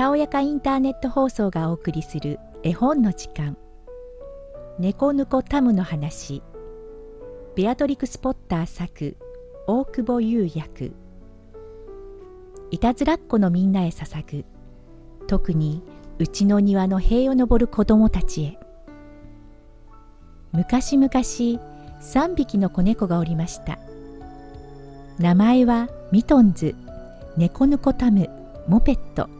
たおやかインターネット放送がお送りする絵本の時間。猫ぬこタムの話。ベアトリクス・ポッター作大久保優役。いたずらっ子のみんなへ捧ぐ。特にうちの庭の塀を登る子供たちへ。昔々3匹の子猫がおりました。名前はミトンズ。猫ぬこタムモペット。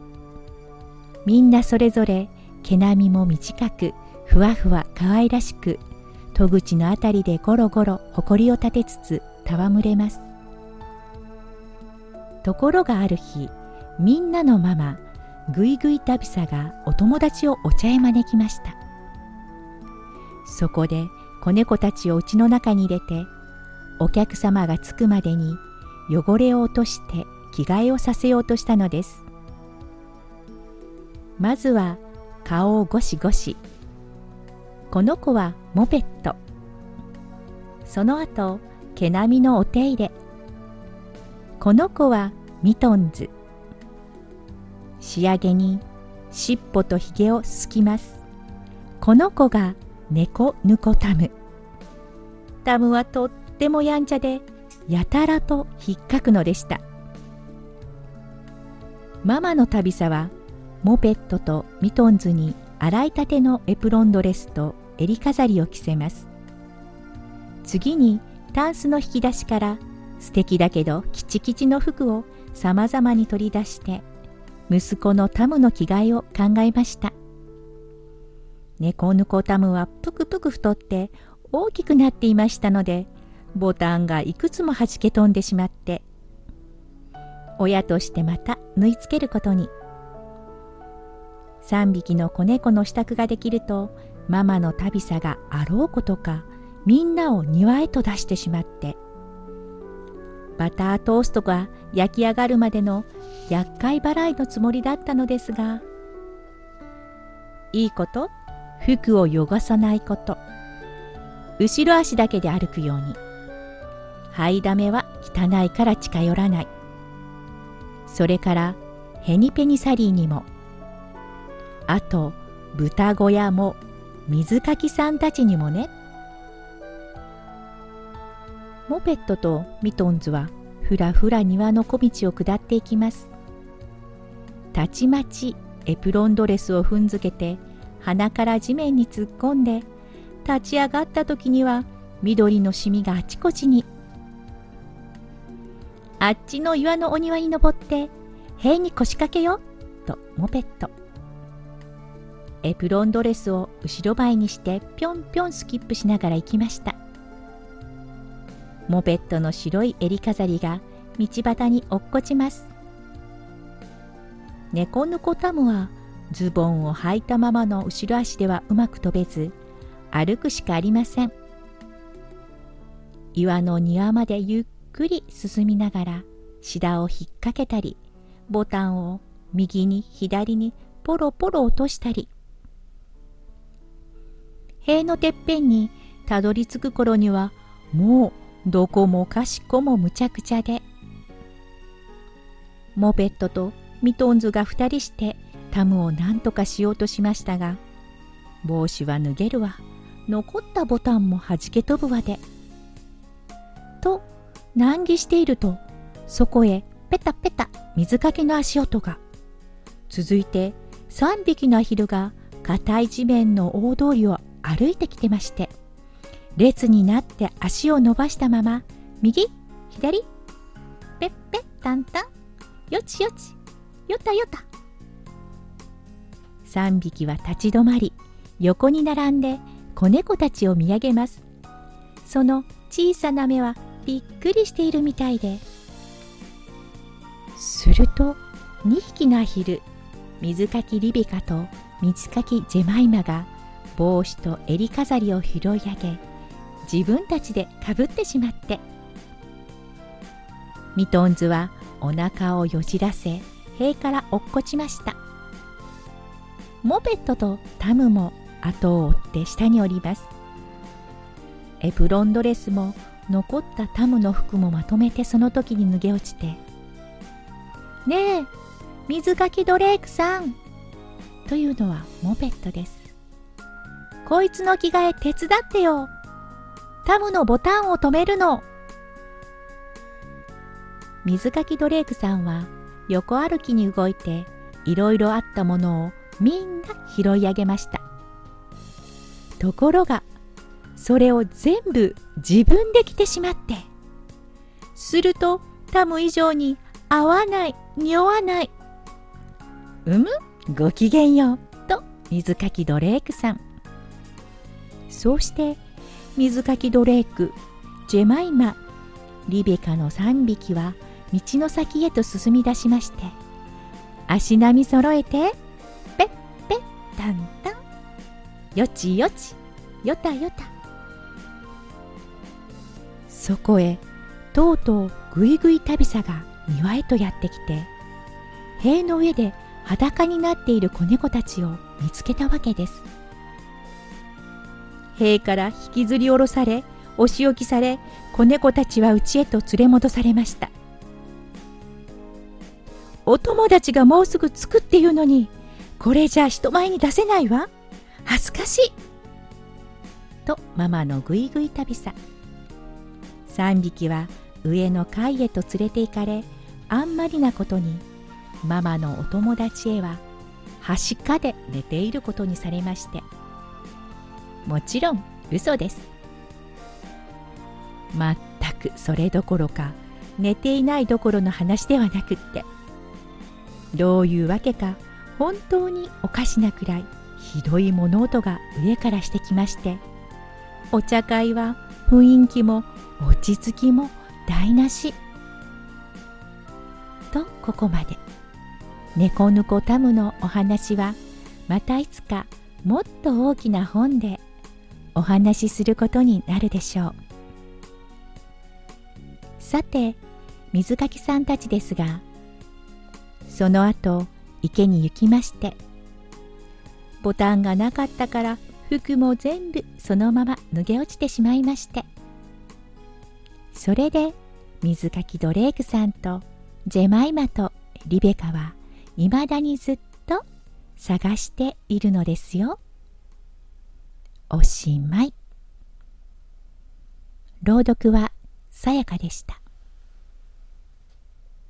みんなそれぞれ毛並みも短くふわふわ可愛らしく戸口のあたりでゴロゴロ誇りを立てつつ戯れます。ところがある日みんなのママぐいぐいタビサがお友達をお茶へ招きました。そこで子猫たちを家の中に入れてお客様が着くまでに汚れを落として着替えをさせようとしたのです。まずは顔をゴシゴシ。この子はモペット。その後毛並みのお手入れ。この子はミトンズ。仕上げに尻尾とひげをすきます。この子が猫ぬこタム。タムはとってもやんちゃでやたらと引っかくのでした。ママの旅さはモペットとミトンズに洗いたてのエプロンドレスと襟飾りを着せます。次にタンスの引き出しから素敵だけどキチキチの服をさまざまに取り出して息子のタムの着替えを考えました。猫ぬこタムはぷくぷく太って大きくなっていましたのでボタンがいくつもはじけ飛んでしまって親としてまた縫い付けることに。3匹の子猫の支度ができるとママの旅さがあろうことかみんなを庭へと出してしまってバタートーストが焼き上がるまでの厄介払いのつもりだったのですがいいこと服を汚さないこと後ろ足だけで歩くように買いだめは汚いから近寄らない。それからヘニペニサリーにもあと豚小屋も水かきさんたちにもね。モペットとミトンズはふらふら庭の小道を下っていきます。たちまちエプロンドレスを踏んづけて鼻から地面に突っ込んで立ち上がった時には緑のシミがあちこちに。あっちの岩のお庭に登って塀に腰掛けよとモペット。エプロンドレスを後ろ前にしてぴょんぴょんスキップしながら行きました。モペットの白い襟飾りが道端に落っこちます。猫ぬこタムはズボンを履いたままの後ろ足ではうまく飛べず歩くしかありません。岩の庭までゆっくり進みながらシダを引っ掛けたりボタンを右に左にポロポロ落としたり塀のてっぺんにたどり着く頃にはもうどこもかしこもむちゃくちゃで。モペットとミトンズが2人してタムを何とかしようとしましたが帽子は脱げるわ。残ったボタンもはじけ飛ぶわで。と難儀しているとそこへペタペタ水かけの足音が。続いて3匹のアヒルが硬い地面の大通りを歩いてきてまして列になって足を伸ばしたまま右左ペッペッタンタンよちよちよたよた。3匹は立ち止まり横に並んで子猫たちを見上げます。その小さな目はびっくりしているみたいですると2匹のアヒル水かきリベカと水かきジェマイマが帽子と襟飾りを拾い上げ自分たちでかぶってしまって。ミトンズはお腹をよじらせ塀から落っこちました。モペットとタムも後を追って下に降ります。エプロンドレスも残ったタムの服もまとめてその時に脱げ落ちて「ねえ水かきドレイクさん！というのはモペットです。こいつの着替え手伝ってよ。タムのボタンを止めるの。水かきドレイクさんは横歩きに動いていろいろあったものをみんな拾い上げました。ところがそれを全部自分で着てしまって。するとタム以上に合わない匂わないうむごきげんようと水かきドレークさん。そうして水かきドレークジェマイマリベカの3匹は道の先へと進み出しまして足並み揃えてペッペッタンタン。よちよちよたよた。そこへとうとうぐいぐい旅さが庭へとやってきて塀の上で裸になっている子猫たちを見つけたわけです。塀から引きずり下ろされお仕置きされ子猫たちは家へと連れ戻されました。お友達がもうすぐ着くっていうのにこれじゃ人前に出せないわ。恥ずかしい。とママのぐいぐい旅さ。3匹は上の階へと連れて行かれあんまりなことにママのお友達へははしかで寝ていることにされまして。もちろん嘘です。まったくそれどころか寝ていないどころの話ではなくって。どういうわけか本当におかしなくらいひどい物音が上からしてきまして。お茶会は雰囲気も落ち着きも台無し。とここまで。猫ぬこタムのお話はまたいつかもっと大きな本でお話しすることになるでしょうさて水かきさんたちですがその後池に行きましてボタンがなかったから服も全部そのまま脱げ落ちてしまいましてそれで水かきドレークさんとジェマイマとリベカはいまだにずっと探しているのですよ。おしまい。朗読はさやかでした。